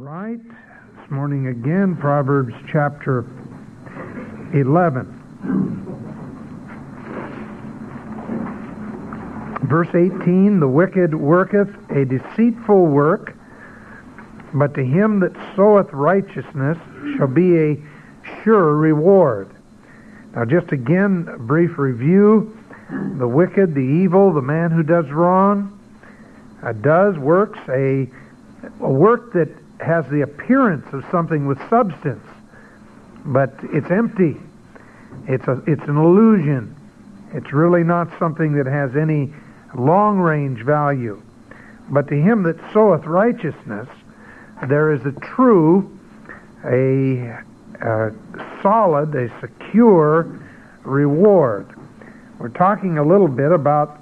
right. This morning again, Proverbs chapter 11. Verse 18 The wicked worketh a deceitful work, but to him that soweth righteousness shall be a sure reward. Now, just again, a brief review. The wicked, the evil, the man who does wrong, uh, does, works a, a work that has the appearance of something with substance, but it's empty. It's, a, it's an illusion. It's really not something that has any long range value. But to him that soweth righteousness, there is a true, a, a solid, a secure reward. We're talking a little bit about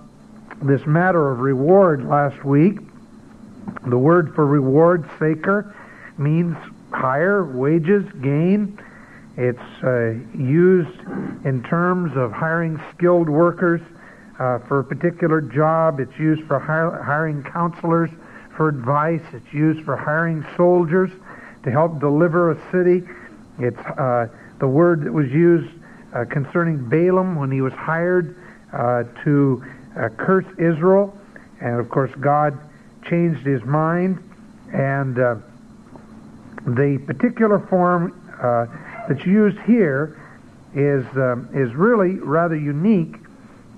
this matter of reward last week. The word for reward, saker, means higher wages, gain. It's uh, used in terms of hiring skilled workers uh, for a particular job. It's used for hire, hiring counselors for advice. It's used for hiring soldiers to help deliver a city. It's uh, the word that was used uh, concerning Balaam when he was hired uh, to uh, curse Israel. And of course, God changed his mind, and uh, the particular form uh, that's used here is um, is really rather unique,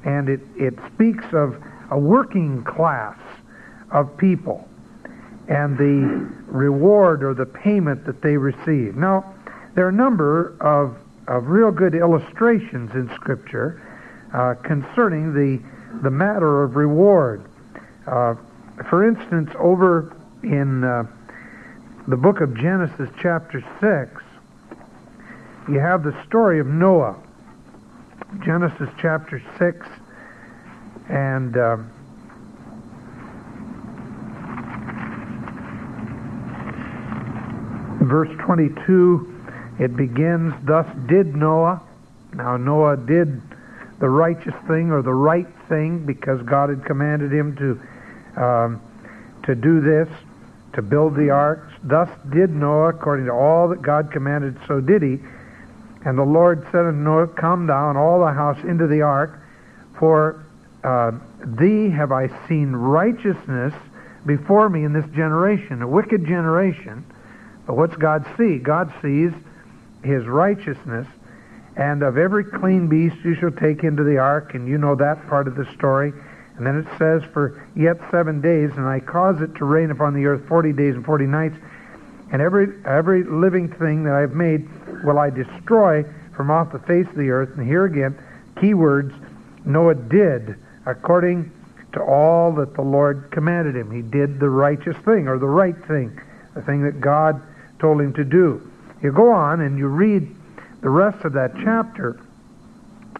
and it it speaks of a working class of people and the reward or the payment that they receive. Now, there are a number of of real good illustrations in Scripture uh, concerning the the matter of reward. Uh, for instance, over in uh, the book of Genesis, chapter 6, you have the story of Noah. Genesis chapter 6 and uh, verse 22, it begins, Thus did Noah. Now, Noah did the righteous thing or the right thing because God had commanded him to um, to do this, to build the ark. Thus did Noah, according to all that God commanded, so did he. And the Lord said unto Noah, Come down, all the house, into the ark, for uh, thee have I seen righteousness before me in this generation, a wicked generation. But what's God see? God sees his righteousness and of every clean beast you shall take into the ark, and you know that part of the story. And then it says, For yet seven days, and I cause it to rain upon the earth forty days and forty nights, and every every living thing that I have made will I destroy from off the face of the earth. And here again, key words, Noah did according to all that the Lord commanded him. He did the righteous thing, or the right thing, the thing that God told him to do. You go on and you read the rest of that chapter,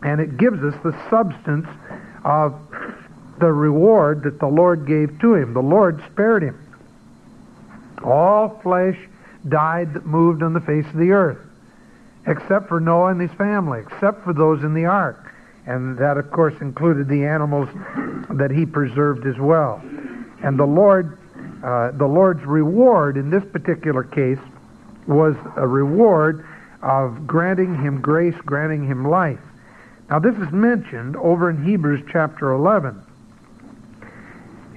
and it gives us the substance of the reward that the Lord gave to him. The Lord spared him. All flesh died that moved on the face of the earth, except for Noah and his family, except for those in the ark. And that, of course, included the animals that he preserved as well. And the Lord, uh, the Lord's reward in this particular case was a reward of granting him grace, granting him life. Now, this is mentioned over in Hebrews chapter 11.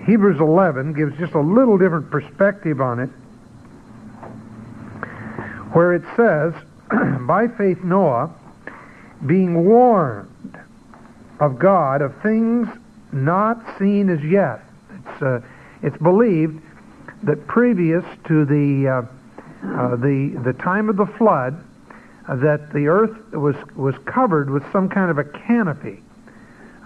Hebrews 11 gives just a little different perspective on it, where it says, By faith Noah, being warned of God of things not seen as yet. It's, uh, it's believed that previous to the, uh, uh, the, the time of the flood, that the earth was was covered with some kind of a canopy,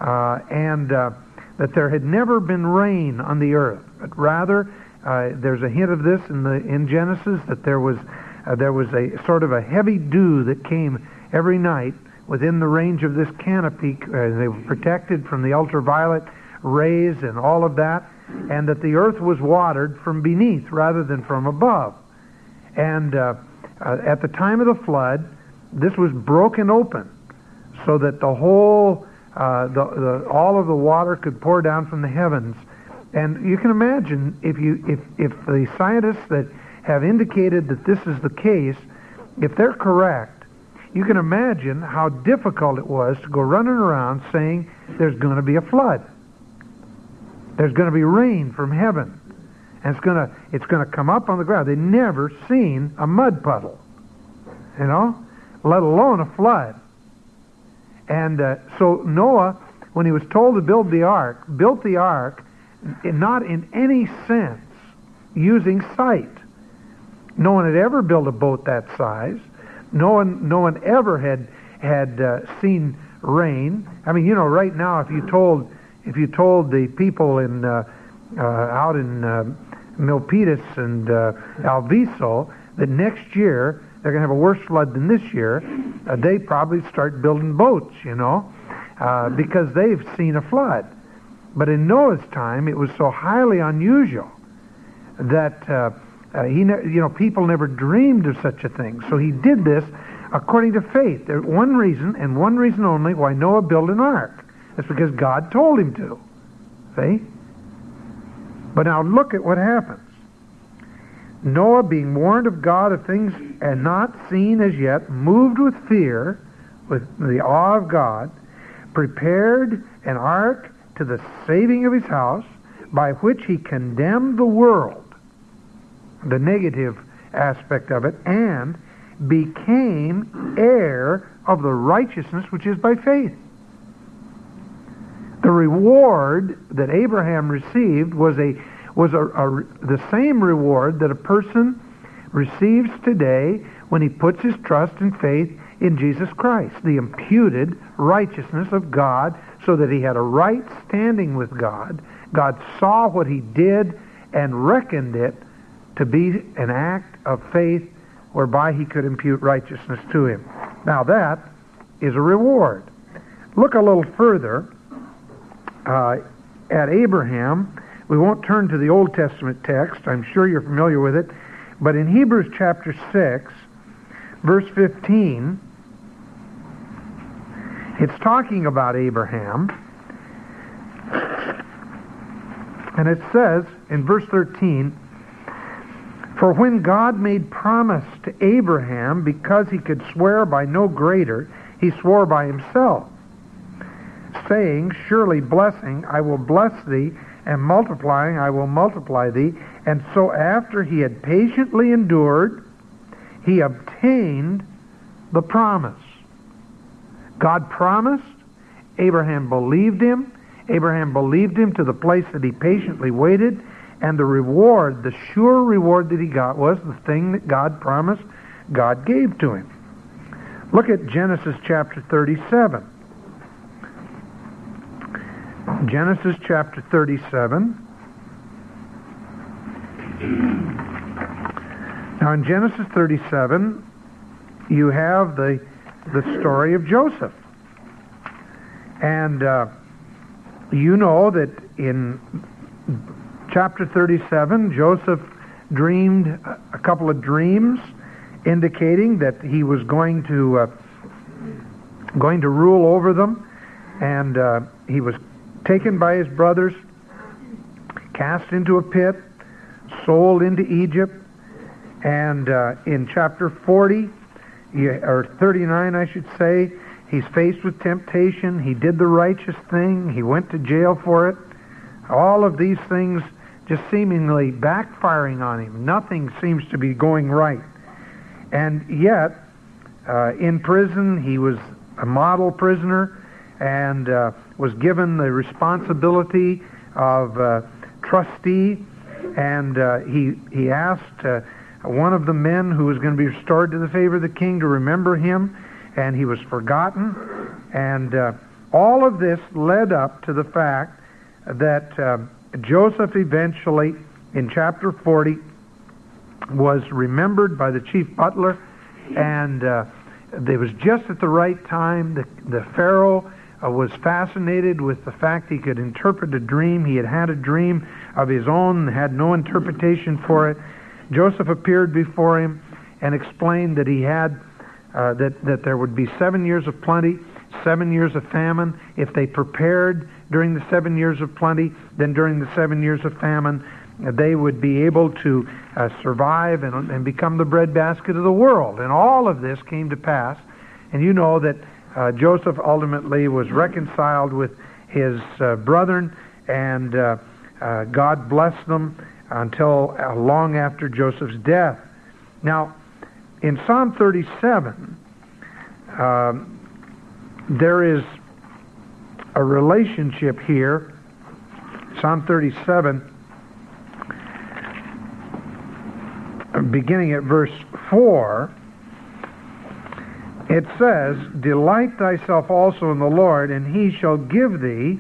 uh, and uh, that there had never been rain on the earth, but rather uh, there's a hint of this in the in Genesis that there was uh, there was a sort of a heavy dew that came every night within the range of this canopy. Uh, they were protected from the ultraviolet rays and all of that, and that the earth was watered from beneath rather than from above, and uh, uh, at the time of the flood, this was broken open so that the whole, uh, the, the, all of the water could pour down from the heavens. And you can imagine if you, if, if the scientists that have indicated that this is the case, if they're correct, you can imagine how difficult it was to go running around saying there's going to be a flood. There's going to be rain from heaven. And it's going to it's going to come up on the ground. They'd never seen a mud puddle. You know, let alone a flood. And uh, so Noah, when he was told to build the ark, built the ark not in any sense using sight. No one had ever built a boat that size. No one, no one ever had had uh, seen rain. I mean, you know, right now, if you told if you told the people in uh, uh, out in uh, Milpitas and uh, Alviso that next year they're going to have a worse flood than this year, uh, they probably start building boats, you know, uh, because they've seen a flood. But in Noah's time, it was so highly unusual that uh, uh, he, ne- you know, people never dreamed of such a thing. So he did this according to faith. There's one reason, and one reason only, why Noah built an ark. That's because God told him to. See? But now look at what happens. Noah, being warned of God of things and not seen as yet, moved with fear, with the awe of God, prepared an ark to the saving of his house, by which he condemned the world, the negative aspect of it, and became heir of the righteousness which is by faith. The reward that Abraham received was a was a, a, the same reward that a person receives today when he puts his trust and faith in Jesus Christ, the imputed righteousness of God, so that he had a right standing with God. God saw what he did and reckoned it to be an act of faith whereby he could impute righteousness to him. Now that is a reward. Look a little further uh, at Abraham. We won't turn to the Old Testament text. I'm sure you're familiar with it. But in Hebrews chapter 6, verse 15, it's talking about Abraham. And it says in verse 13, For when God made promise to Abraham, because he could swear by no greater, he swore by himself, saying, Surely blessing, I will bless thee, and multiplying, I will multiply thee. And so after he had patiently endured, he obtained the promise. God promised. Abraham believed him. Abraham believed him to the place that he patiently waited. And the reward, the sure reward that he got, was the thing that God promised, God gave to him. Look at Genesis chapter 37. Genesis chapter 37. Now in Genesis 37, you have the the story of Joseph. And uh, you know that in chapter 37, Joseph dreamed a couple of dreams indicating that he was going to uh, going to rule over them, and uh, he was taken by his brothers, cast into a pit, sold into Egypt, and uh, in chapter 40, or 39, I should say. He's faced with temptation. He did the righteous thing. He went to jail for it. All of these things just seemingly backfiring on him. Nothing seems to be going right. And yet, uh, in prison, he was a model prisoner and uh, was given the responsibility of uh, trustee. And uh, he he asked uh, one of the men who was going to be restored to the favor of the king to remember him, and he was forgotten. And uh, all of this led up to the fact that uh, Joseph eventually, in chapter 40, was remembered by the chief butler, and it was just at the right time. The, the Pharaoh uh, was fascinated with the fact he could interpret a dream. He had had a dream of his own, and had no interpretation for it. Joseph appeared before him and explained that he had uh, that that there would be seven years of plenty, seven years of famine. If they prepared during the seven years of plenty, then during the seven years of famine, they would be able to uh, survive and, and become the breadbasket of the world. And all of this came to pass. And you know that uh, Joseph ultimately was reconciled with his uh, brethren, and uh, uh, God blessed them until uh, long after Joseph's death. Now, in Psalm 37, um, there is a relationship here. Psalm 37, beginning at verse 4, it says, Delight thyself also in the Lord, and he shall give thee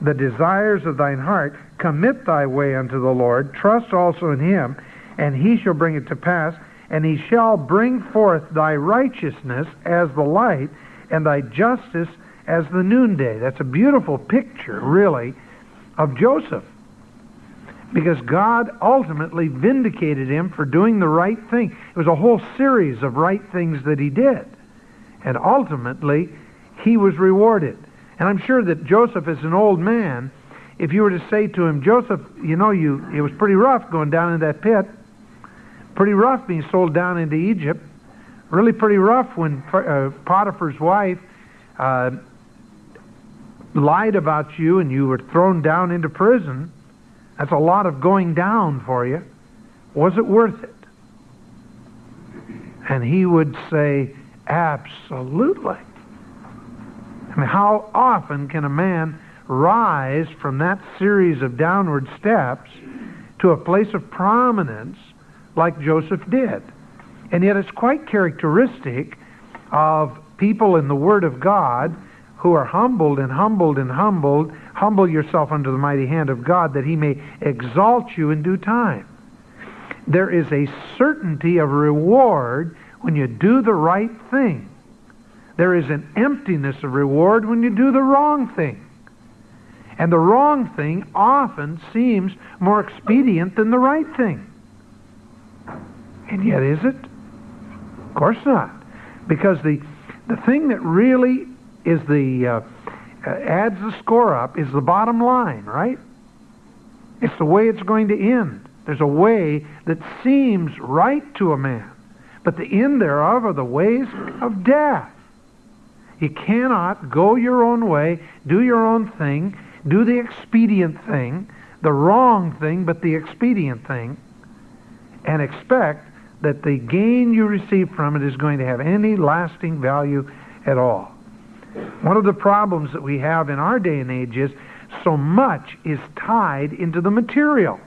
the desires of thine heart. Commit thy way unto the Lord. Trust also in him, and he shall bring it to pass. And he shall bring forth thy righteousness as the light, and thy justice as the noonday. That's a beautiful picture, really, of Joseph. Because God ultimately vindicated him for doing the right thing. It was a whole series of right things that he did. And ultimately, he was rewarded. And I'm sure that Joseph, as an old man, if you were to say to him, Joseph, you know, you it was pretty rough going down in that pit, pretty rough being sold down into Egypt, really pretty rough when uh, Potiphar's wife uh, lied about you and you were thrown down into prison. That's a lot of going down for you. Was it worth it? And he would say, Absolutely. I mean, how often can a man rise from that series of downward steps to a place of prominence like Joseph did? And yet it's quite characteristic of people in the Word of God who are humbled and humbled and humbled. Humble yourself under the mighty hand of God that he may exalt you in due time. There is a certainty of reward when you do the right thing. There is an emptiness of reward when you do the wrong thing. And the wrong thing often seems more expedient than the right thing. And yet, is it? Of course not. Because the, the thing that really is the uh, uh, adds the score up is the bottom line, right? It's the way it's going to end. There's a way that seems right to a man. But the end thereof are the ways of death. You cannot go your own way, do your own thing, do the expedient thing, the wrong thing, but the expedient thing, and expect that the gain you receive from it is going to have any lasting value at all. One of the problems that we have in our day and age is so much is tied into the material.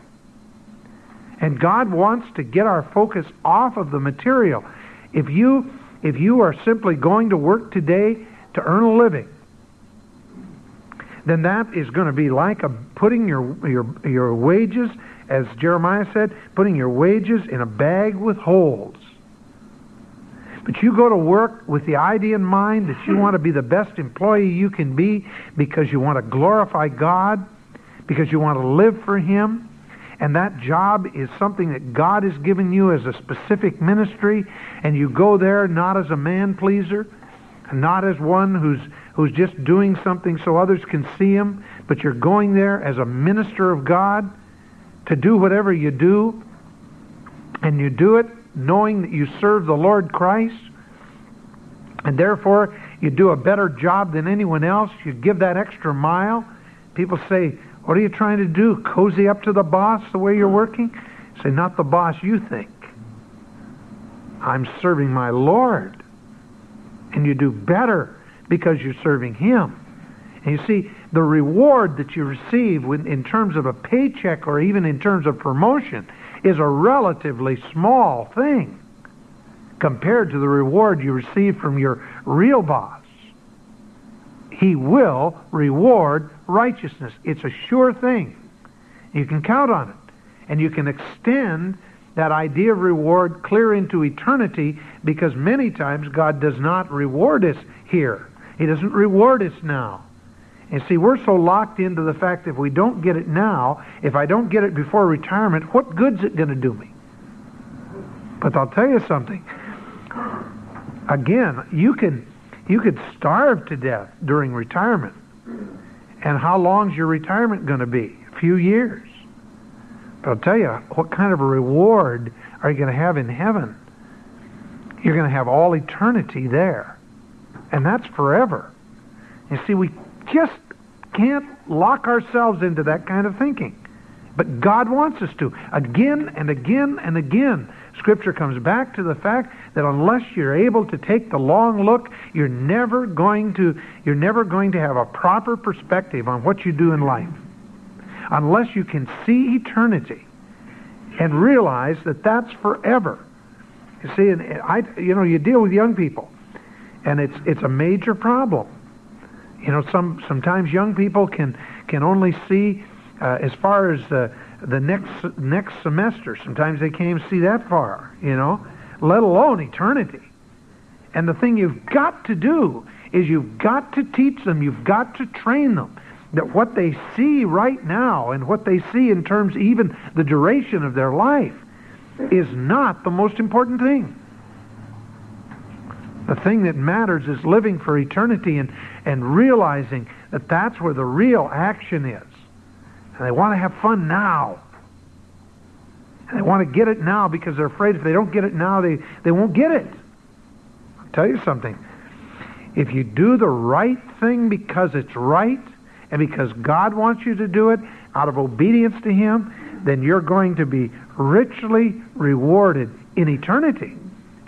And God wants to get our focus off of the material. If you if you are simply going to work today to earn a living, then that is going to be like a, putting your your your wages, as Jeremiah said, putting your wages in a bag with holes. But you go to work with the idea in mind that you want to be the best employee you can be because you want to glorify God, because you want to live for Him, and that job is something that God has given you as a specific ministry, and you go there not as a man pleaser, not as one who's who's just doing something so others can see him, but you're going there as a minister of God to do whatever you do, and you do it knowing that you serve the Lord Christ, and therefore you do a better job than anyone else. You give that extra mile. People say, what are you trying to do? Cozy up to the boss the way you're working? Say, not the boss you think. I'm serving my Lord. And you do better because you're serving Him. And you see, the reward that you receive in terms of a paycheck or even in terms of promotion is a relatively small thing compared to the reward you receive from your real boss. He will reward righteousness. It's a sure thing. You can count on it. And you can extend that idea of reward clear into eternity because many times God does not reward us here. He doesn't reward us now. And see, we're so locked into the fact that if we don't get it now, if I don't get it before retirement, what good's it going to do me? But I'll tell you something. Again, you can you could starve to death during retirement. And how long's your retirement going to be? A few years. But I'll tell you, what kind of a reward are you going to have in heaven? You're going to have all eternity there. And that's forever. You see, we just can't lock ourselves into that kind of thinking. But God wants us to. Again and again and again, Scripture comes back to the fact that unless you're able to take the long look, you're never going to you're never going to have a proper perspective on what you do in life. Unless you can see eternity and realize that that's forever. You see, and I you know, you deal with young people and it's it's a major problem. You know, some sometimes young people can can only see uh, as far as the the next next semester. Sometimes they can't even see that far. You know, let alone eternity. And the thing you've got to do is you've got to teach them. You've got to train them that what they see right now and what they see in terms even the duration of their life is not the most important thing. The thing that matters is living for eternity and, and realizing that that's where the real action is. And they want to have fun now. And they want to get it now because they're afraid if they don't get it now, they, they won't get it. I'll tell you something. If you do the right thing because it's right and because God wants you to do it out of obedience to Him, then you're going to be richly rewarded in eternity.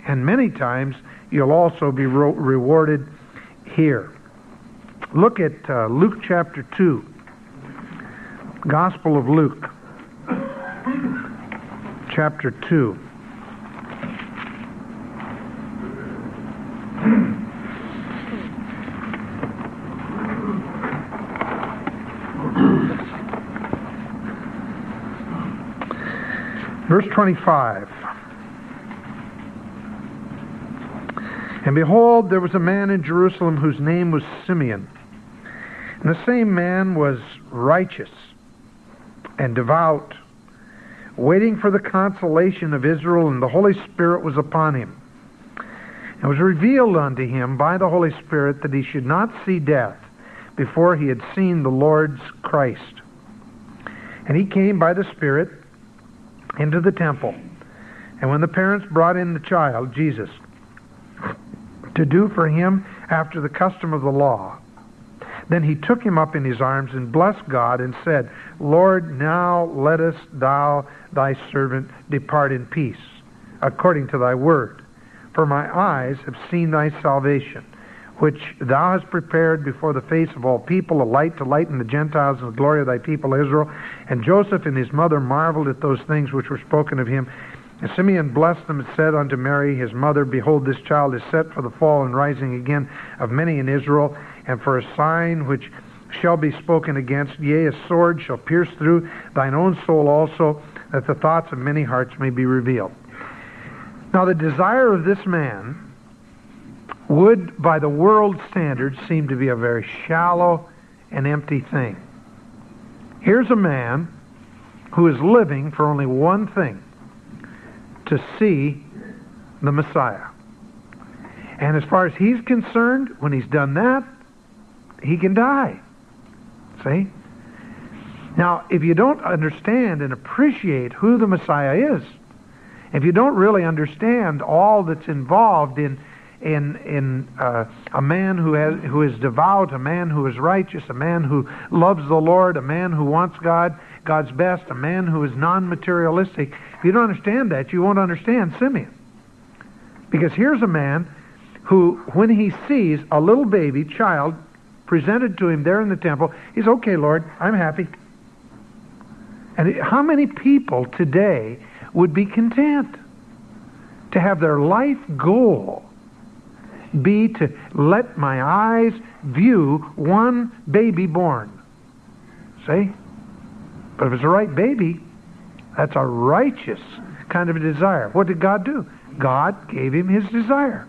And many times you'll also be rewarded here. Look at uh, Luke chapter 2. Gospel of Luke, chapter 2. Verse 25. And behold, there was a man in Jerusalem whose name was Simeon. And the same man was righteous and devout, waiting for the consolation of Israel, and the Holy Spirit was upon him. It was revealed unto him by the Holy Spirit that he should not see death before he had seen the Lord's Christ. And he came by the Spirit into the temple. And when the parents brought in the child, Jesus, to do for him after the custom of the law, then he took him up in his arms and blessed God and said, Lord, now lettest thou thy servant depart in peace, according to thy word. For my eyes have seen thy salvation, which thou hast prepared before the face of all people, a light to lighten the Gentiles and the glory of thy people Israel. And Joseph and his mother marveled at those things which were spoken of him. And Simeon blessed them and said unto Mary his mother, Behold, this child is set for the fall and rising again of many in Israel, and for a sign which shall be spoken against. Yea, a sword shall pierce through thine own soul also, that the thoughts of many hearts may be revealed. Now, the desire of this man would, by the world's standards, seem to be a very shallow and empty thing. Here's a man who is living for only one thing to see the Messiah. And as far as he's concerned, when he's done that, he can die. See? Now, if you don't understand and appreciate who the Messiah is, if you don't really understand all that's involved in in in uh, a man who has who is devout, a man who is righteous, a man who loves the Lord, a man who wants God God's best, a man who is non-materialistic. If you don't understand that, you won't understand Simeon. Because here's a man who, when he sees a little baby child presented to him there in the temple, he's okay, Lord, I'm happy. And how many people today would be content to have their life goal be to let my eyes view one baby born? See? But if it's the right baby, that's a righteous kind of a desire. What did God do? God gave him his desire.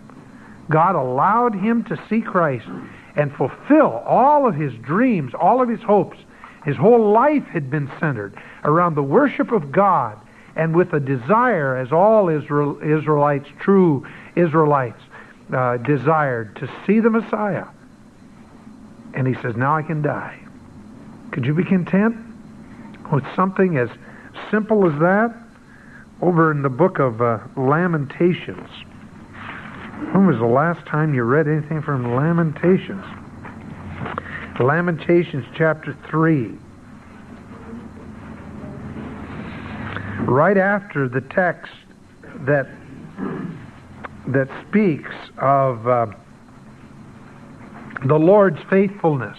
God allowed him to see Christ and fulfill all of his dreams, all of his hopes. His whole life had been centered around the worship of God and with a desire, as all Israel, Israelites, true Israelites, uh, desired to see the Messiah. And he says, Now I can die. Could you be content with something as simple as that? Over in the book of uh, Lamentations. When was the last time you read anything from Lamentations? Lamentations chapter 3. Right after the text that that speaks of uh, the Lord's faithfulness.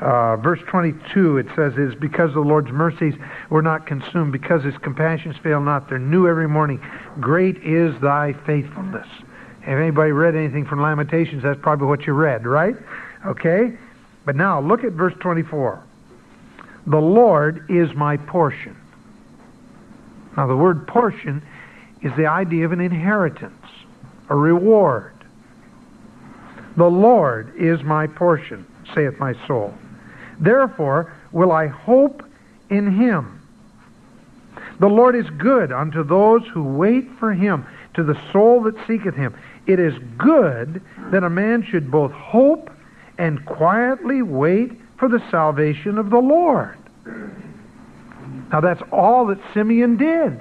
Uh, verse 22, it says, is because the Lord's mercies were not consumed, because his compassions fail not. They're new every morning. Great is thy faithfulness. If anybody read anything from Lamentations, that's probably what you read, right? Okay? But now, look at verse 24. The Lord is my portion. Now, the word portion is the idea of an inheritance, a reward. The Lord is my portion, saith my soul. Therefore will I hope in him. The Lord is good unto those who wait for him, to the soul that seeketh him. It is good that a man should both hope and quietly wait for the salvation of the Lord. Now that's all that Simeon did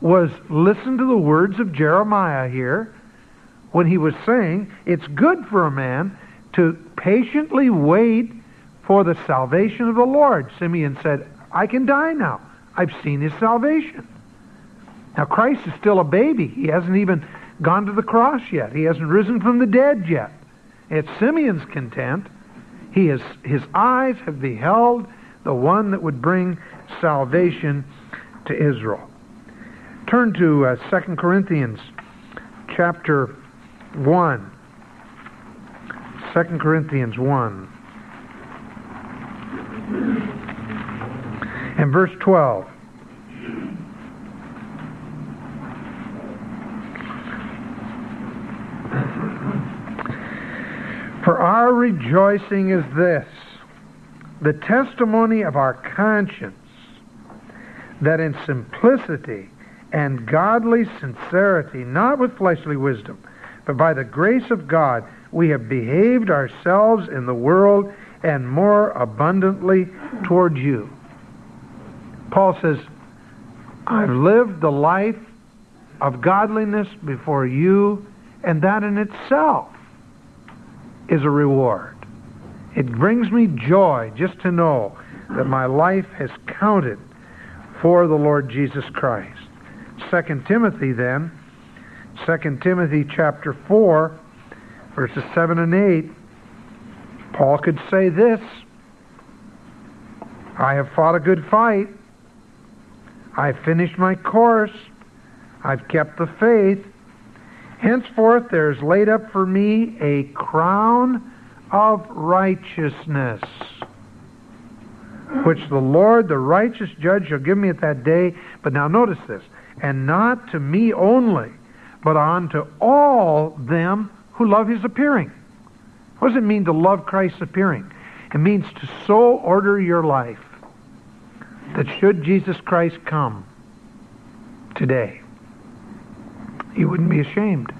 was listen to the words of Jeremiah here when he was saying it's good for a man to patiently wait for the salvation of the Lord. Simeon said, I can die now. I've seen his salvation. Now, Christ is still a baby. He hasn't even gone to the cross yet. He hasn't risen from the dead yet. At Simeon's content. He has, his eyes have beheld the one that would bring salvation to Israel. Turn to uh, 2 Corinthians chapter 1. 2 Corinthians 1. And verse 12. For our rejoicing is this, the testimony of our conscience, that in simplicity and godly sincerity, not with fleshly wisdom, but by the grace of God, we have behaved ourselves in the world and more abundantly toward you. Paul says, I've lived the life of godliness before you, and that in itself is a reward. It brings me joy just to know that my life has counted for the Lord Jesus Christ. 2 Timothy then, 2 Timothy chapter 4, verses 7 and 8, Paul could say this I have fought a good fight. I've finished my course. I've kept the faith. Henceforth there is laid up for me a crown of righteousness, which the Lord, the righteous judge, shall give me at that day. But now notice this and not to me only, but unto all them who love his appearing. What does it mean to love Christ's appearing? It means to so order your life that should Jesus Christ come today, you wouldn't be ashamed.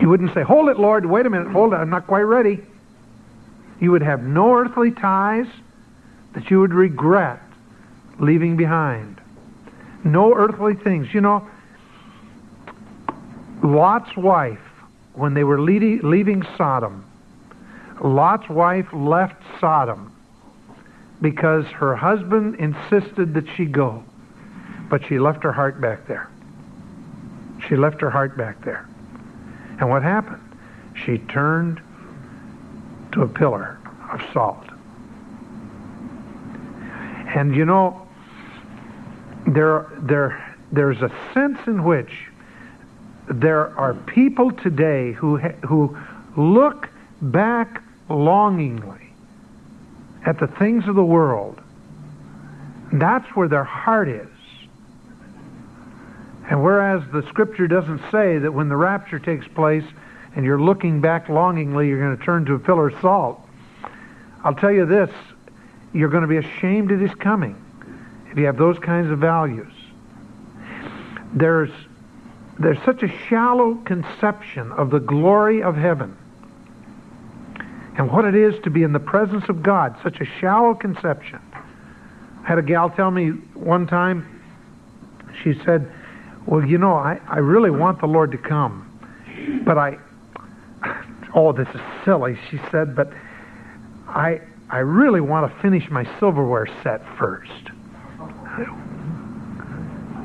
You wouldn't say, Hold it, Lord, wait a minute, hold it, I'm not quite ready. You would have no earthly ties that you would regret leaving behind. No earthly things. You know, Lot's wife, when they were leaving Sodom, Lot's wife left Sodom because her husband insisted that she go. But she left her heart back there. She left her heart back there. And what happened? She turned to a pillar of salt. And you know, there, there, there's a sense in which there are people today who, who look back longingly at the things of the world. That's where their heart is. And whereas the scripture doesn't say that when the rapture takes place and you're looking back longingly, you're going to turn to a pillar of salt, I'll tell you this you're going to be ashamed at his coming if you have those kinds of values. There's, there's such a shallow conception of the glory of heaven and what it is to be in the presence of God, such a shallow conception I had a gal tell me one time, she said, Well, you know, I, I really want the Lord to come, but I, oh, this is silly, she said, but I, I really want to finish my silverware set first.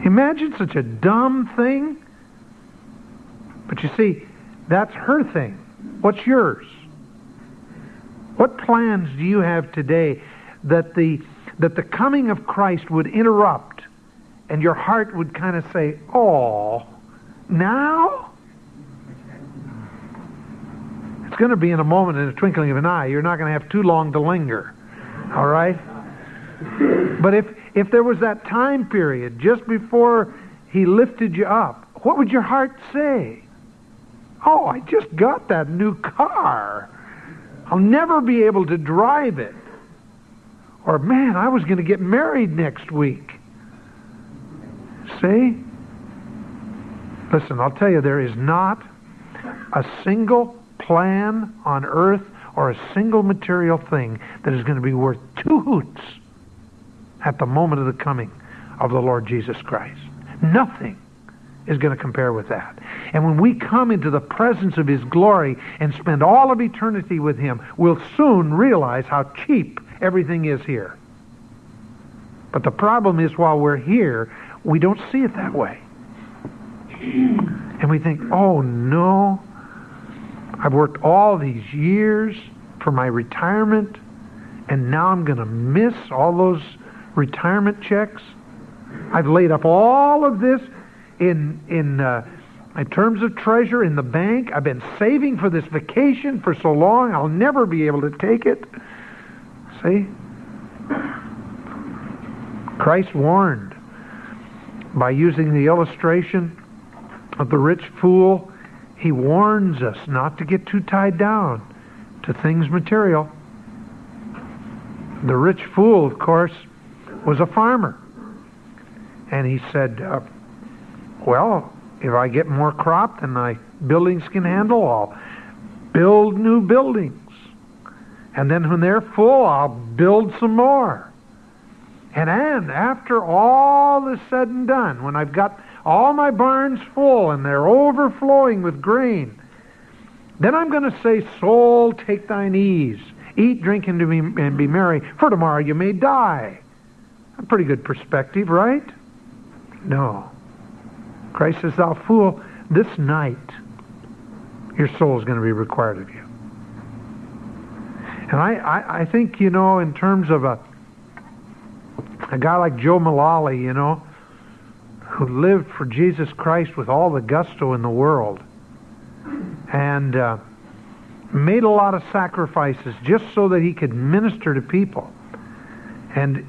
Imagine such a dumb thing. But you see, that's her thing. What's yours? What plans do you have today that the that the coming of Christ would interrupt and your heart would kind of say, "Oh, now?" It's going to be in a moment, in a twinkling of an eye. You're not going to have too long to linger. All right? But if if there was that time period just before he lifted you up, what would your heart say? Oh, I just got that new car. I'll never be able to drive it. Or, man, I was going to get married next week. See? Listen, I'll tell you, there is not a single plan on earth or a single material thing that is going to be worth two hoots at the moment of the coming of the Lord Jesus Christ. Nothing is going to compare with that. And when we come into the presence of His glory and spend all of eternity with Him, we'll soon realize how cheap everything is here. But the problem is while we're here, we don't see it that way. And we think, oh no, I've worked all these years for my retirement, and now I'm going to miss all those retirement checks. I've laid up all of this in in uh, in terms of treasure in the bank. I've been saving for this vacation for so long. I'll never be able to take it. See, Christ warned by using the illustration of the rich fool. He warns us not to get too tied down to things material. The rich fool, of course, was a farmer. And he said, uh, well, if I get more crop than my buildings can handle, I'll build new buildings. And then when they're full, I'll build some more. And then, after all is said and done, when I've got all my barns full and they're overflowing with grain, then I'm going to say, Soul, take thine ease. Eat, drink, and be, merry, for tomorrow you may die. A pretty good perspective, right? No. Christ says, Thou fool, this night your soul is going to be required of you. And I, I, I think, you know, in terms of a, a guy like Joe Mullally, you know, who lived for Jesus Christ with all the gusto in the world and uh, made a lot of sacrifices just so that he could minister to people. And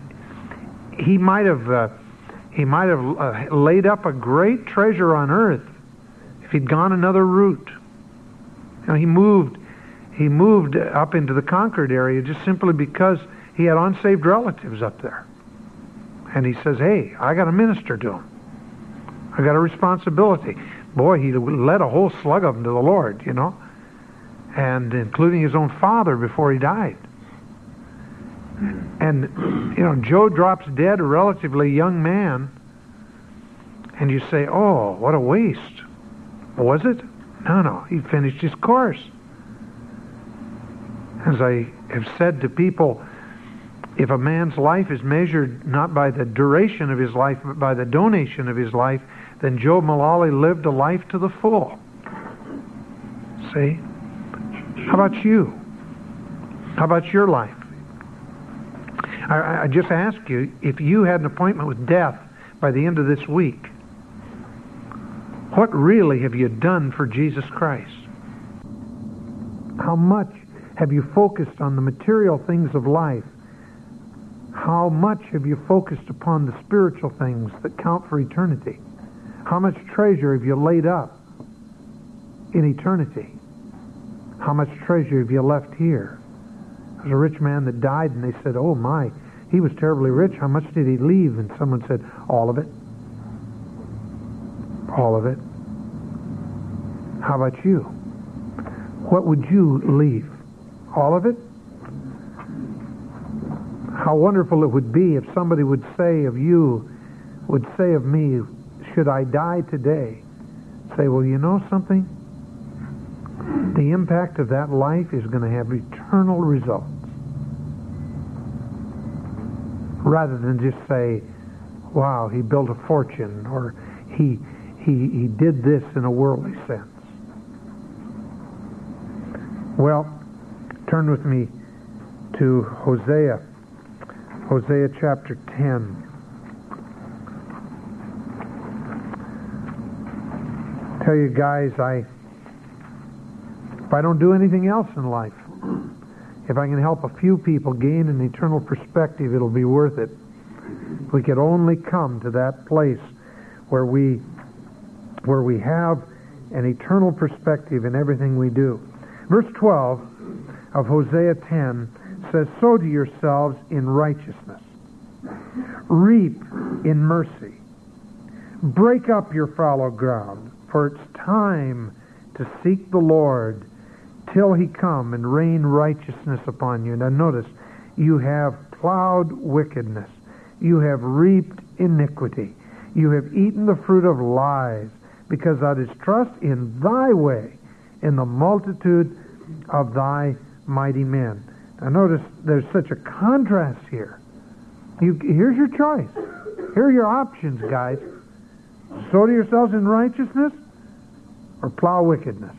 he might have uh, he might have uh, laid up a great treasure on earth if he'd gone another route. He moved he moved up into the Concord area just simply because he had unsaved relatives up there. And he says, "Hey, I got to minister to them. I got a responsibility." Boy, he led a whole slug of them to the Lord, you know, and including his own father before he died. And, you know, Joe drops dead, a relatively young man, and you say, oh, what a waste. Was it? No, no, he finished his course. As I have said to people, if a man's life is measured not by the duration of his life, but by the donation of his life, then Joe Mullally lived a life to the full. See? How about you? How about your life? I, I just ask you if you had an appointment with death by the end of this week, what really have you done for Jesus Christ? How much have you focused on the material things of life? How much have you focused upon the spiritual things that count for eternity? How much treasure have you laid up in eternity? How much treasure have you left here? Was a rich man that died, and they said, Oh my, he was terribly rich. How much did he leave? And someone said, All of it. All of it. How about you? What would you leave? All of it? How wonderful it would be if somebody would say of you, would say of me, should I die today, say, well, you know something? The impact of that life is going to have eternal results. Rather than just say, wow, he built a fortune or he, he, he did this in a worldly sense. Well, turn with me to Hosea, Hosea chapter 10. Tell you guys, I if I don't do anything else in life, if I can help a few people gain an eternal perspective, it'll be worth it. If we could only come to that place where we where we have an eternal perspective in everything we do. Verse 12 of Hosea 10 says, Sow to yourselves in righteousness, reap in mercy, break up your fallow ground, for it's time to seek the Lord till he come and rain righteousness upon you. Now notice, you have plowed wickedness. You have reaped iniquity. You have eaten the fruit of lies, because thou didst trust in thy way, in the multitude of thy mighty men. Now notice there's such a contrast here. You, here's your choice. Here are your options, guys. Sow to yourselves in righteousness or plow wickedness.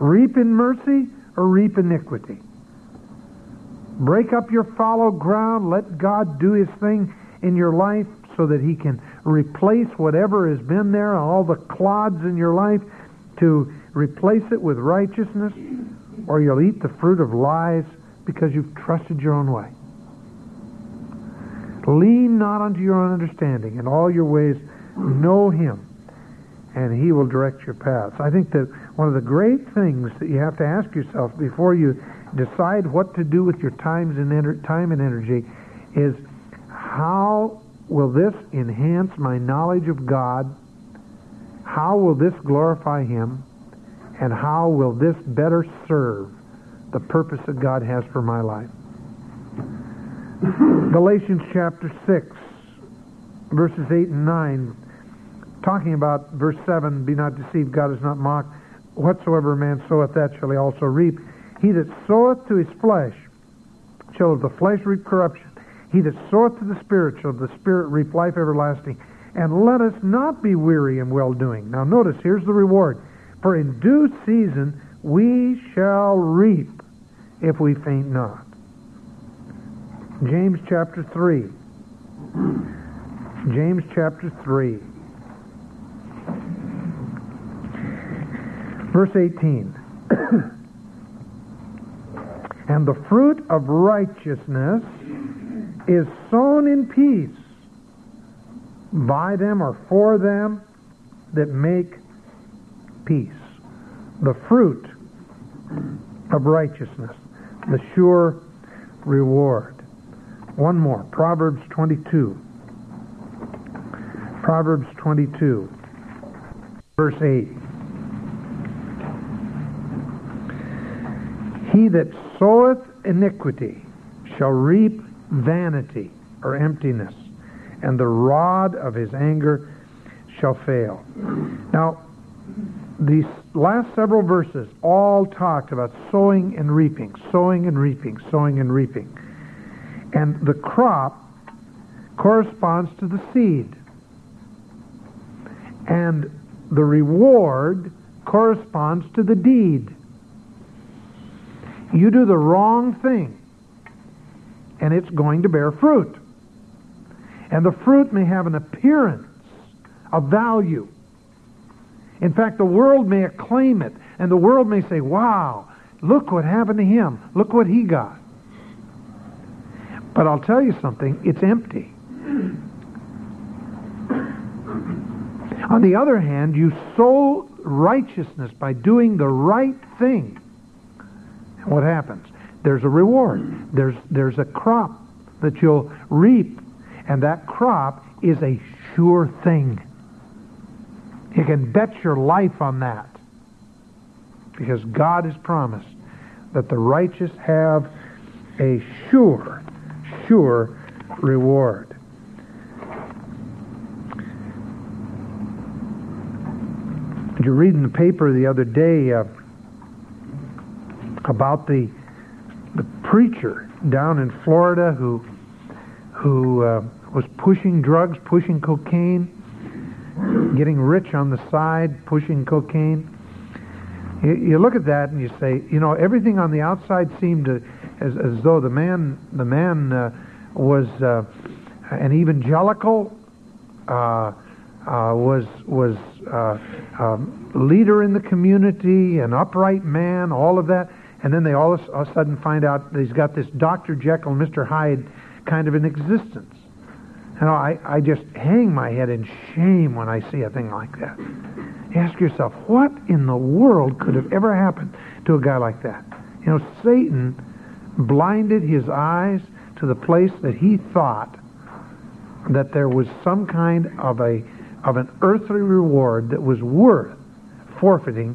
Reap in mercy or reap iniquity. Break up your fallow ground. Let God do his thing in your life so that he can replace whatever has been there, all the clods in your life, to replace it with righteousness, or you'll eat the fruit of lies because you've trusted your own way. Lean not unto your own understanding. In all your ways, know him, and he will direct your paths. I think that one of the great things that you have to ask yourself before you decide what to do with your times and time and energy is how will this enhance my knowledge of God? How will this glorify him? And how will this better serve the purpose that God has for my life? Galatians chapter 6, verses 8 and 9, talking about verse 7, Be not deceived, God is not mocked. Whatsoever a man soweth, that shall he also reap. He that soweth to his flesh shall of the flesh reap corruption. He that soweth to the Spirit shall of the Spirit reap life everlasting. And let us not be weary in well doing. Now notice, here's the reward. For in due season we shall reap if we faint not. James chapter 3. James chapter 3. Verse 18. and the fruit of righteousness is sown in peace by them or for them that make peace. The fruit of righteousness, the sure reward. One more, Proverbs 22. Proverbs 22, verse 8. He that soweth iniquity shall reap vanity or emptiness, and the rod of his anger shall fail. Now, these last several verses all talked about sowing and reaping, sowing and reaping, sowing and reaping. And the crop corresponds to the seed. And the reward corresponds to the deed. You do the wrong thing, and it's going to bear fruit. And the fruit may have an appearance of value. In fact, the world may acclaim it, and the world may say, wow, look what happened to him. Look what he got. But I'll tell you something, it's empty. On the other hand, you sow righteousness by doing the right thing. What happens? There's a reward. There's, there's a crop that you'll reap. And that crop is a sure thing. You can bet your life on that. Because God has promised that the righteous have a sure, sure reward. You read in the paper the other day uh, about the the preacher down in Florida who who uh, was pushing drugs, pushing cocaine, getting rich on the side, pushing cocaine. You, you look at that and you say, you know, everything on the outside seemed to, as, as though the man the man uh, was uh, an evangelical, uh, uh, was was uh, um, leader in the community, an upright man, all of that, and then they all of a sudden find out that he's got this Dr. Jekyll, and Mr. Hyde kind of an existence. Know, I, I just hang my head in shame when I see a thing like that. Ask yourself, what in the world could have ever happened to a guy like that? You know, Satan blinded his eyes to the place that he thought that there was some kind of a of an earthly reward that was worth forfeiting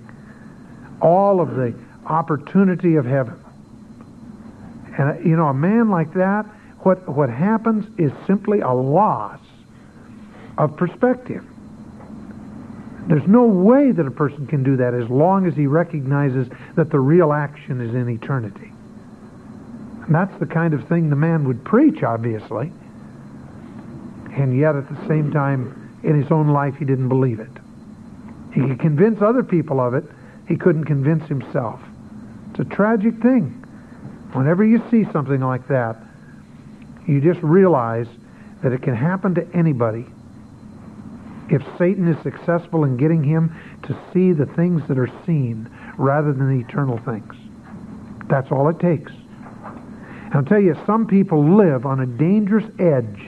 all of the opportunity of heaven. And uh, you know, a man like that, what what happens is simply a loss of perspective. There's no way that a person can do that as long as he recognizes that the real action is in eternity. And that's the kind of thing the man would preach, obviously. And yet, at the same time, in his own life, he didn't believe it. He could convince other people of it, he couldn't convince himself. It's a tragic thing. Whenever you see something like that, you just realize that it can happen to anybody if Satan is successful in getting him to see the things that are seen rather than the eternal things. That's all it takes. And I'll tell you, some people live on a dangerous edge.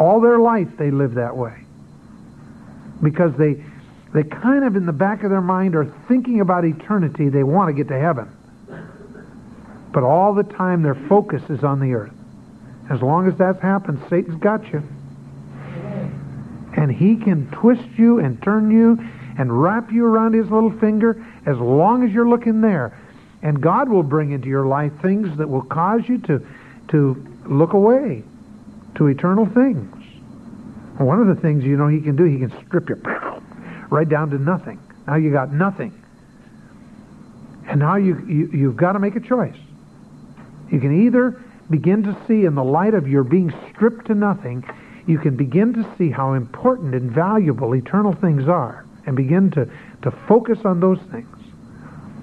All their life they live that way. Because they they kind of in the back of their mind are thinking about eternity. They want to get to heaven. But all the time their focus is on the earth. As long as that happens, Satan's got you. And he can twist you and turn you and wrap you around his little finger as long as you're looking there. And God will bring into your life things that will cause you to, to look away to eternal things. One of the things you know he can do, he can strip you right down to nothing. Now you got nothing. And now you, you, you've got to make a choice. You can either begin to see in the light of your being stripped to nothing, you can begin to see how important and valuable eternal things are and begin to, to focus on those things.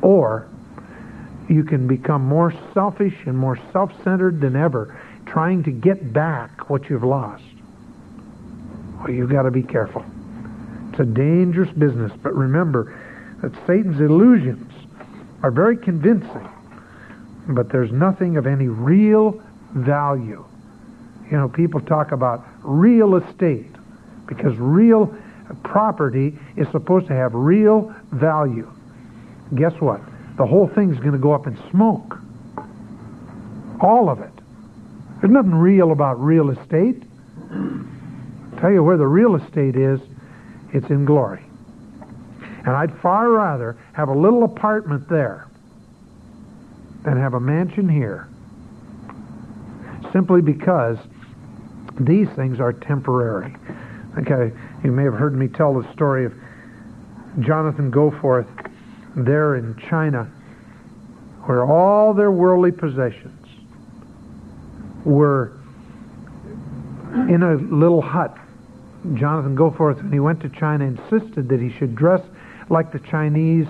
Or you can become more selfish and more self-centered than ever, trying to get back what you've lost. Well, you've got to be careful. It's a dangerous business, but remember that Satan's illusions are very convincing, but there's nothing of any real value. You know, people talk about real estate because real property is supposed to have real value. Guess what? The whole thing's going to go up in smoke. All of it. There's nothing real about real estate. I'll tell you where the real estate is, it's in glory. And I'd far rather have a little apartment there than have a mansion here. Simply because these things are temporary. Okay, you may have heard me tell the story of Jonathan Goforth there in China, where all their worldly possessions were in a little hut. Jonathan Goforth, when he went to China, insisted that he should dress like the Chinese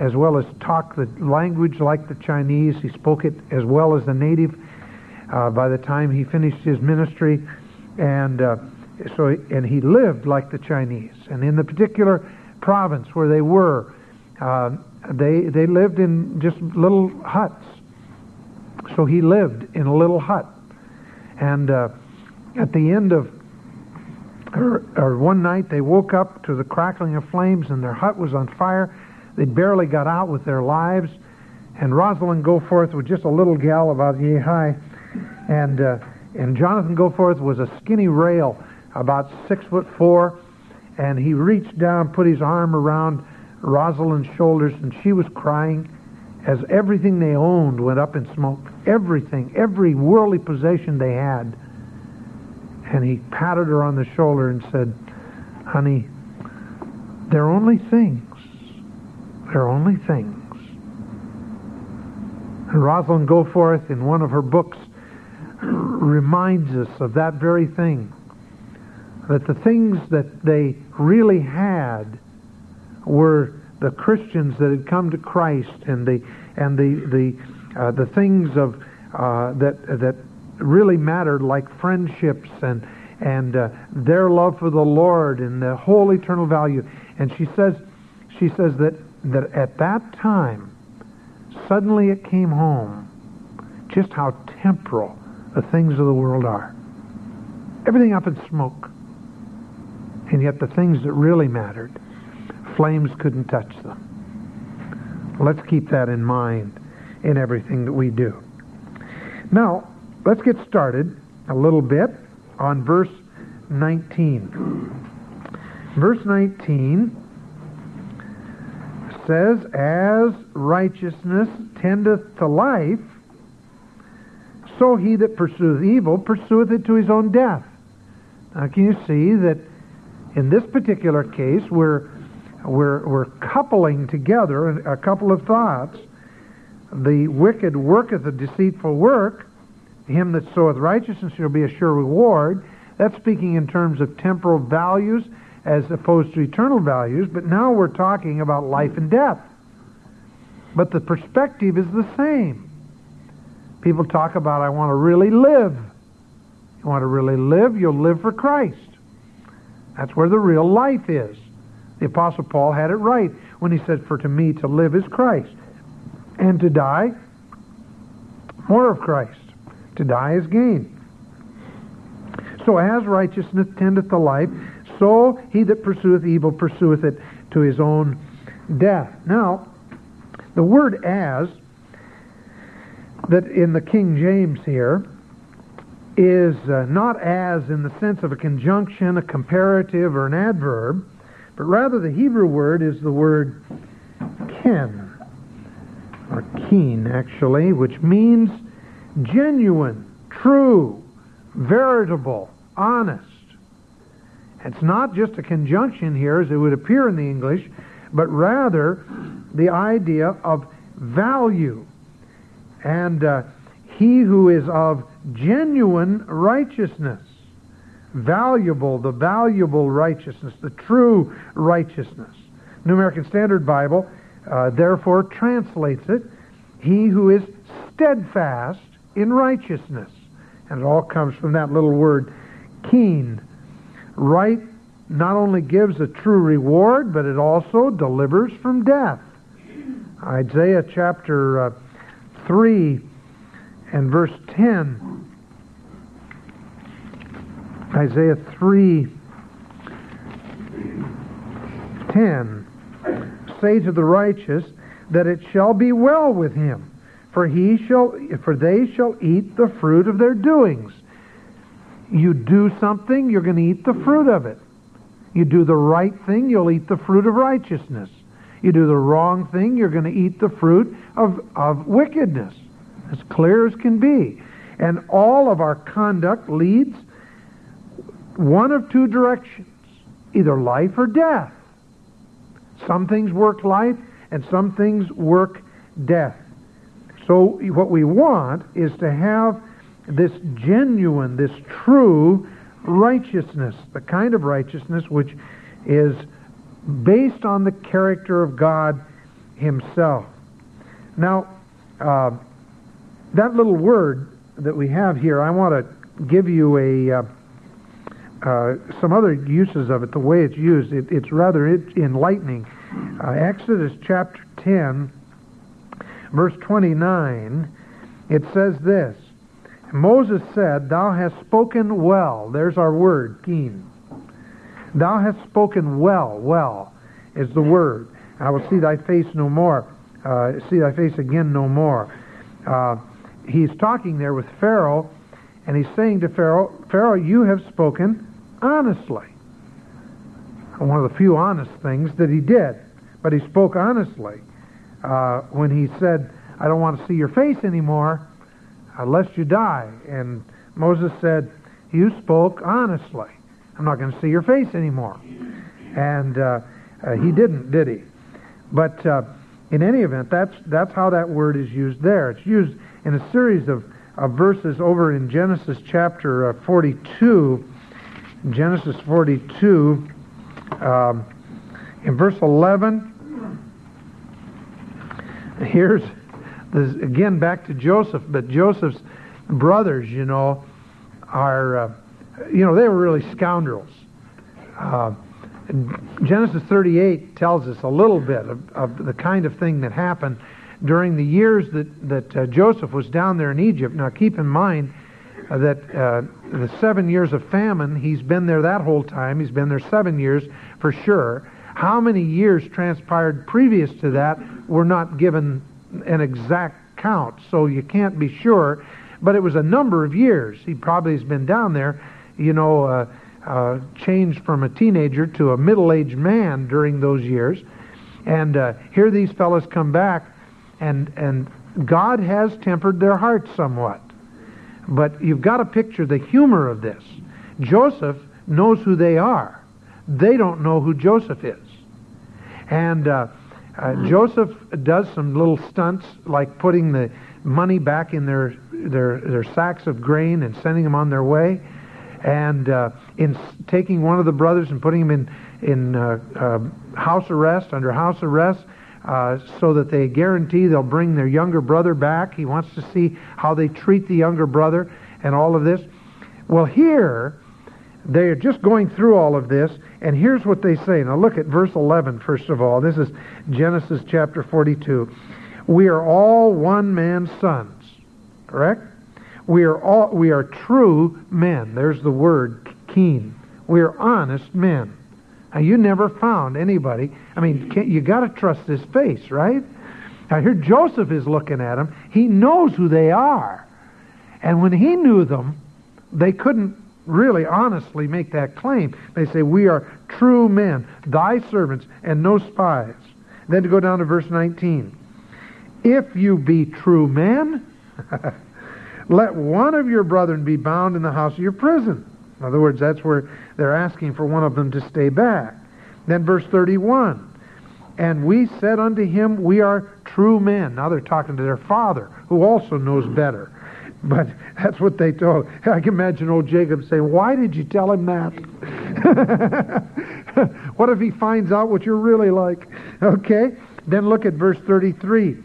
as well as talk the language like the Chinese. He spoke it as well as the native uh, by the time he finished his ministry. And uh, so, and he lived like the Chinese. And in the particular province where they were, uh, they they lived in just little huts. So he lived in a little hut, and uh, at the end of or, or one night they woke up to the crackling of flames, and their hut was on fire. They barely got out with their lives, and Rosalind Goforth was just a little gal about yay high, and uh, and Jonathan Goforth was a skinny rail, about six foot four, and he reached down, put his arm around Rosalind's shoulders, and she was crying, as everything they owned went up in smoke. Everything, every worldly possession they had. And he patted her on the shoulder and said, Honey, they're only things. They're only things. And Rosalind Goforth, in one of her books, reminds us of that very thing. That the things that they really had were the Christians that had come to Christ and the and the the uh, the things of uh, that that really mattered, like friendships and and uh, their love for the Lord and the whole eternal value. And she says she says that that at that time, suddenly it came home just how temporal the things of the world are. Everything up in smoke. And yet the things that really mattered Flames couldn't touch them. Let's keep that in mind in everything that we do. Now, let's get started a little bit on verse 19. Verse 19 says, As righteousness tendeth to life, so he that pursueth evil pursueth it to his own death. Now, can you see that in this particular case, we're we're, we're coupling together a couple of thoughts. The wicked worketh a deceitful work. Him that soweth righteousness shall be a sure reward. That's speaking in terms of temporal values as opposed to eternal values. But now we're talking about life and death. But the perspective is the same. People talk about, I want to really live. You want to really live? You'll live for Christ. That's where the real life is. The Apostle Paul had it right when he said, For to me to live is Christ, and to die, more of Christ. To die is gain. So as righteousness tendeth to life, so he that pursueth evil pursueth it to his own death. Now, the word as, that in the King James here, is uh, not as in the sense of a conjunction, a comparative, or an adverb, but rather the Hebrew word is the word ken, or keen actually, which means genuine, true, veritable, honest. It's not just a conjunction here as it would appear in the English, but rather the idea of value. And uh, he who is of genuine righteousness valuable, the valuable righteousness, the true righteousness. New American Standard Bible, uh, therefore, translates it, he who is steadfast in righteousness. And it all comes from that little word, keen. Right not only gives a true reward, but it also delivers from death. Isaiah chapter uh, 3 and verse 10 Isaiah 3 10 say to the righteous that it shall be well with him for he shall for they shall eat the fruit of their doings you do something you're going to eat the fruit of it you do the right thing you'll eat the fruit of righteousness you do the wrong thing you're going to eat the fruit of, of wickedness as clear as can be and all of our conduct leads one of two directions either life or death. Some things work life, and some things work death. So, what we want is to have this genuine, this true righteousness, the kind of righteousness which is based on the character of God Himself. Now, uh, that little word that we have here, I want to give you a. Uh, uh, some other uses of it, the way it's used, it, it's rather enlightening. Uh, Exodus chapter 10, verse 29, it says this Moses said, Thou hast spoken well. There's our word, keen. Thou hast spoken well, well is the word. I will see thy face no more. Uh, see thy face again no more. Uh, he's talking there with Pharaoh, and he's saying to Pharaoh, Pharaoh, you have spoken honestly. One of the few honest things that he did, but he spoke honestly. Uh, when he said, I don't want to see your face anymore, lest you die. And Moses said, You spoke honestly. I'm not going to see your face anymore. And uh, uh, he didn't, did he? But uh, in any event, that's, that's how that word is used there. It's used in a series of, of verses over in Genesis chapter uh, 42. Genesis 42, um, in verse 11, here's this, again back to Joseph, but Joseph's brothers, you know, are, uh, you know, they were really scoundrels. Uh, Genesis 38 tells us a little bit of, of, the kind of thing that happened during the years that, that uh, Joseph was down there in Egypt. Now, keep in mind that uh, the seven years of famine, he's been there that whole time. He's been there seven years for sure. How many years transpired previous to that we're not given an exact count, so you can't be sure. But it was a number of years. He probably has been down there, you know, uh, uh, changed from a teenager to a middle-aged man during those years. And uh, here these fellows come back, and and God has tempered their hearts somewhat. But you've got to picture the humor of this. Joseph knows who they are. They don't know who Joseph is. And uh, uh, Joseph does some little stunts like putting the money back in their their their sacks of grain and sending them on their way, and uh, in taking one of the brothers and putting him in in uh, uh house arrest under house arrest. Uh, so that they guarantee they'll bring their younger brother back. He wants to see how they treat the younger brother and all of this. Well, here, they're just going through all of this, and here's what they say. Now look at verse 11, first of all. This is Genesis chapter 42. We are all one man's sons, correct? We are all we are true men. There's the word keen. We are honest men. Now you never found anybody. I mean, you got to trust his face, right? Now here Joseph is looking at him. He knows who they are, and when he knew them, they couldn't really honestly make that claim. They say, We are true men, thy servants, and no spies. Then to go down to verse 19. If you be true men, let one of your brethren be bound in the house of your prison. In other words, that's where they're asking for one of them to stay back. Then verse 31. And we said unto him, We are true men. Now they're talking to their father, who also knows better. But that's what they told. I can imagine old Jacob saying, Why did you tell him that? what if he finds out what you're really like? Okay? Then look at verse 33.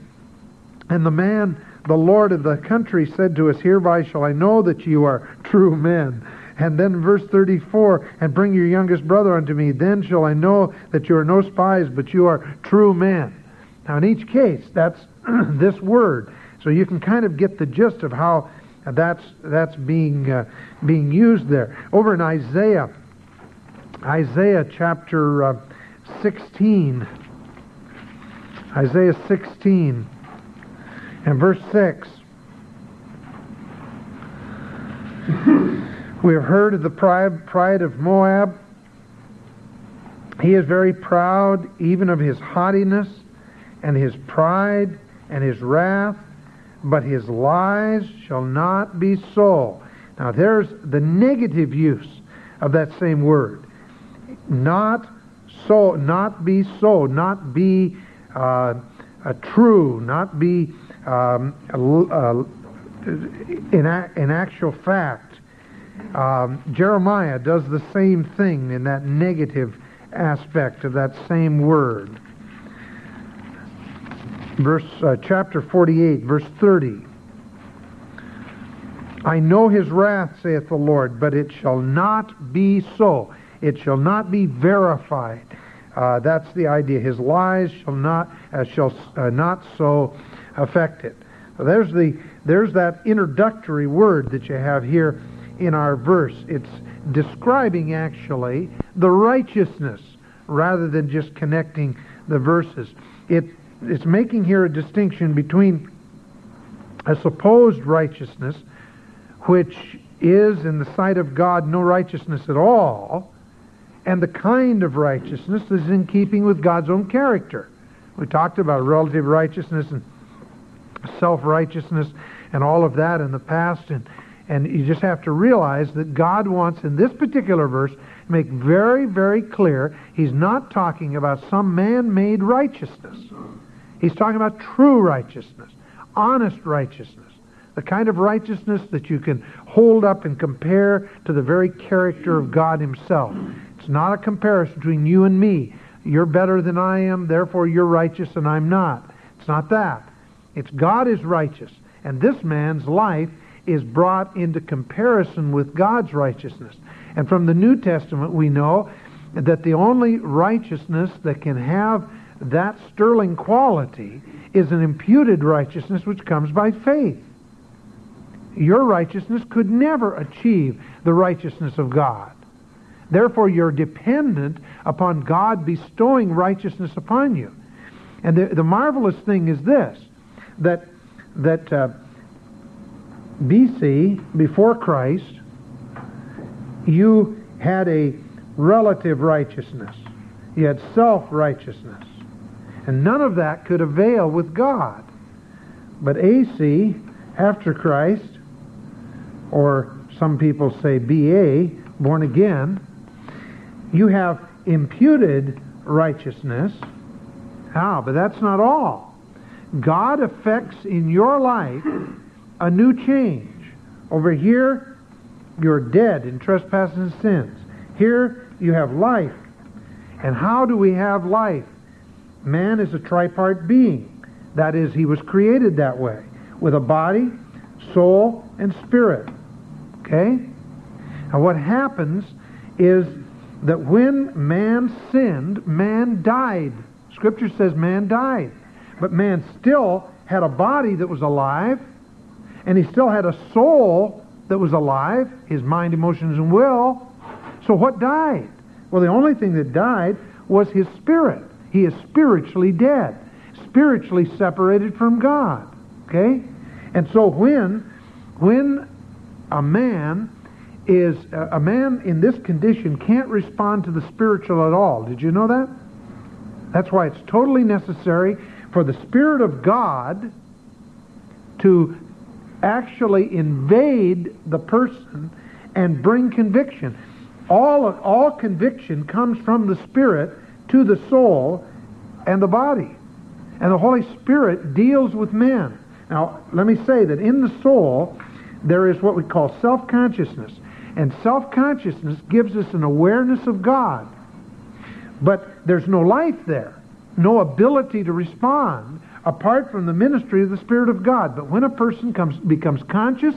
And the man, the Lord of the country, said to us, Hereby shall I know that you are true men. And then verse 34, and bring your youngest brother unto me. Then shall I know that you are no spies, but you are true men. Now, in each case, that's this word. So you can kind of get the gist of how that's that's being uh, being used there. Over in Isaiah, Isaiah chapter uh, 16, Isaiah 16 and verse 6. we have heard of the pride, pride of Moab. He is very proud, even of his haughtiness and his pride and his wrath but his lies shall not be so. Now there's the negative use of that same word. Not so, not be so, not be uh, true, not be um, uh, in, a, in actual fact. Um, Jeremiah does the same thing in that negative aspect of that same word verse uh, chapter 48 verse 30 I know his wrath saith the Lord but it shall not be so. It shall not be verified. Uh, that's the idea. His lies shall not uh, shall uh, not so affect it. So there's the there's that introductory word that you have here in our verse. It's describing actually the righteousness rather than just connecting the verses. It it's making here a distinction between a supposed righteousness, which is in the sight of God no righteousness at all, and the kind of righteousness that is in keeping with God's own character, We talked about relative righteousness and self-righteousness and all of that in the past. And, and you just have to realize that God wants, in this particular verse, make very, very clear He's not talking about some man-made righteousness. He's talking about true righteousness, honest righteousness the kind of righteousness that you can hold up and compare to the very character of God Himself. It's not a comparison between you and me. You're better than I am, therefore you're righteous and I'm not. It's not that. It's God is righteous, and this man's life is brought into comparison with God's righteousness. And from the New Testament, we know that the only righteousness that can have that sterling quality is an imputed righteousness which comes by faith. Your righteousness could never achieve the righteousness of God. Therefore, you're dependent upon God bestowing righteousness upon you. And the, the marvelous thing is this, that, that uh, BC, before Christ, you had a relative righteousness. You had self-righteousness. And none of that could avail with God. But AC, after Christ, or some people say BA, born again, you have imputed righteousness. Ah, but that's not all. God affects in your life a new change. Over here, you're dead in trespasses and sins. Here, you have life. And how do we have life? Man is a tripart being. That is, he was created that way, with a body, soul, and spirit. Okay? Now what happens is that when man sinned, man died. Scripture says man died. But man still had a body that was alive, and he still had a soul that was alive, his mind, emotions, and will. So what died? Well, the only thing that died was his spirit. He is spiritually dead, spiritually separated from God. Okay? And so when when a man is a man in this condition can't respond to the spiritual at all. Did you know that? That's why it's totally necessary for the Spirit of God to actually invade the person and bring conviction. All, all conviction comes from the Spirit to the soul and the body. And the Holy Spirit deals with men. Now, let me say that in the soul, there is what we call self-consciousness. And self-consciousness gives us an awareness of God. But there's no life there, no ability to respond apart from the ministry of the Spirit of God. But when a person comes, becomes conscious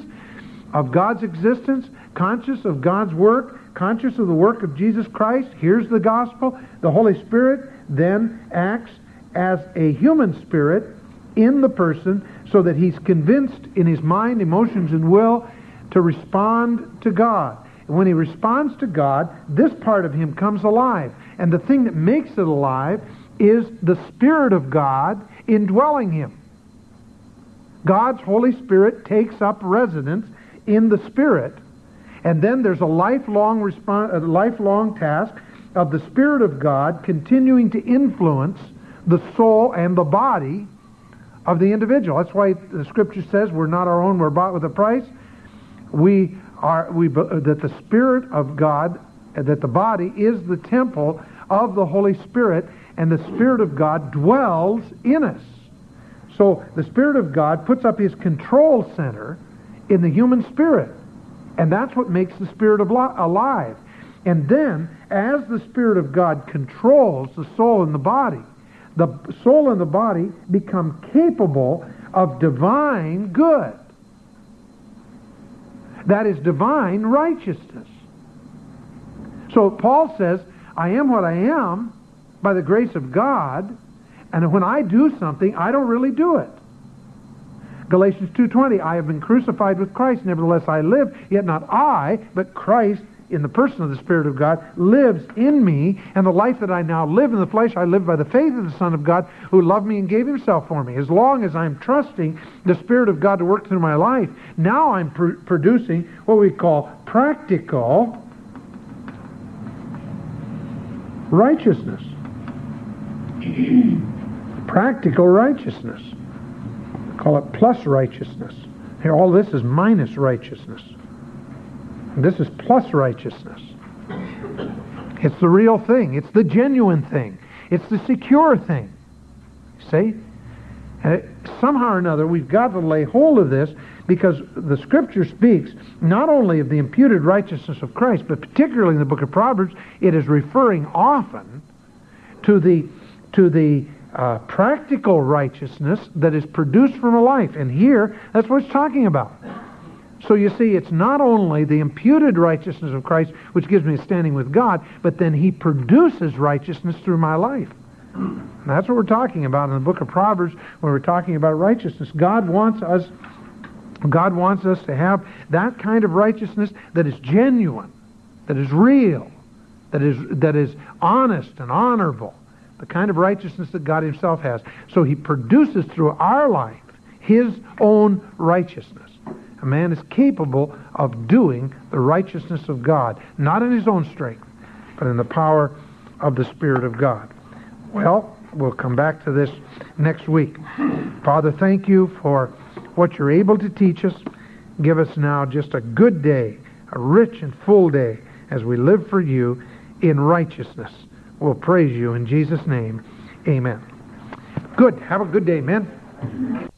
of God's existence, conscious of God's work, conscious of the work of Jesus Christ, hears the gospel, the Holy Spirit then acts as a human spirit in the person so that he's convinced in his mind, emotions, and will to respond to God. And when he responds to God, this part of him comes alive. And the thing that makes it alive is the Spirit of God indwelling him. God's Holy Spirit takes up residence in the Spirit. And then there's a lifelong, a lifelong task of the Spirit of God continuing to influence the soul and the body of the individual. That's why the Scripture says we're not our own; we're bought with a price. We are we that the Spirit of God, that the body is the temple of the Holy Spirit, and the Spirit of God dwells in us. So the Spirit of God puts up His control center in the human spirit, and that's what makes the Spirit alive. And then, as the Spirit of God controls the soul and the body, the soul and the body become capable of divine good. That is divine righteousness. So Paul says, I am what I am by the grace of God, and when I do something, I don't really do it. Galatians 2.20, I have been crucified with Christ, nevertheless I live, yet not I, but Christ in the person of the Spirit of God lives in me, and the life that I now live in the flesh, I live by the faith of the Son of God who loved me and gave himself for me. As long as I'm trusting the Spirit of God to work through my life, now I'm pr- producing what we call practical righteousness. practical righteousness. Call it plus righteousness. Here, all this is minus righteousness. This is plus righteousness. It's the real thing. It's the genuine thing. It's the secure thing. See? And somehow or another, we've got to lay hold of this because the Scripture speaks not only of the imputed righteousness of Christ, but particularly in the book of Proverbs, it is referring often to the to the uh, practical righteousness that is produced from a life. And here, that's what it's talking about. So you see, it's not only the imputed righteousness of Christ which gives me a standing with God, but then He produces righteousness through my life. And that's what we're talking about in the book of Proverbs when we're talking about righteousness. God wants us God wants us to have that kind of righteousness that is genuine, that is real, that is that is honest and honorable the kind of righteousness that God himself has. So he produces through our life his own righteousness. A man is capable of doing the righteousness of God, not in his own strength, but in the power of the Spirit of God. Well, we'll come back to this next week. Father, thank you for what you're able to teach us. Give us now just a good day, a rich and full day, as we live for you in righteousness. We'll praise you in Jesus' name. Amen. Good. Have a good day, men.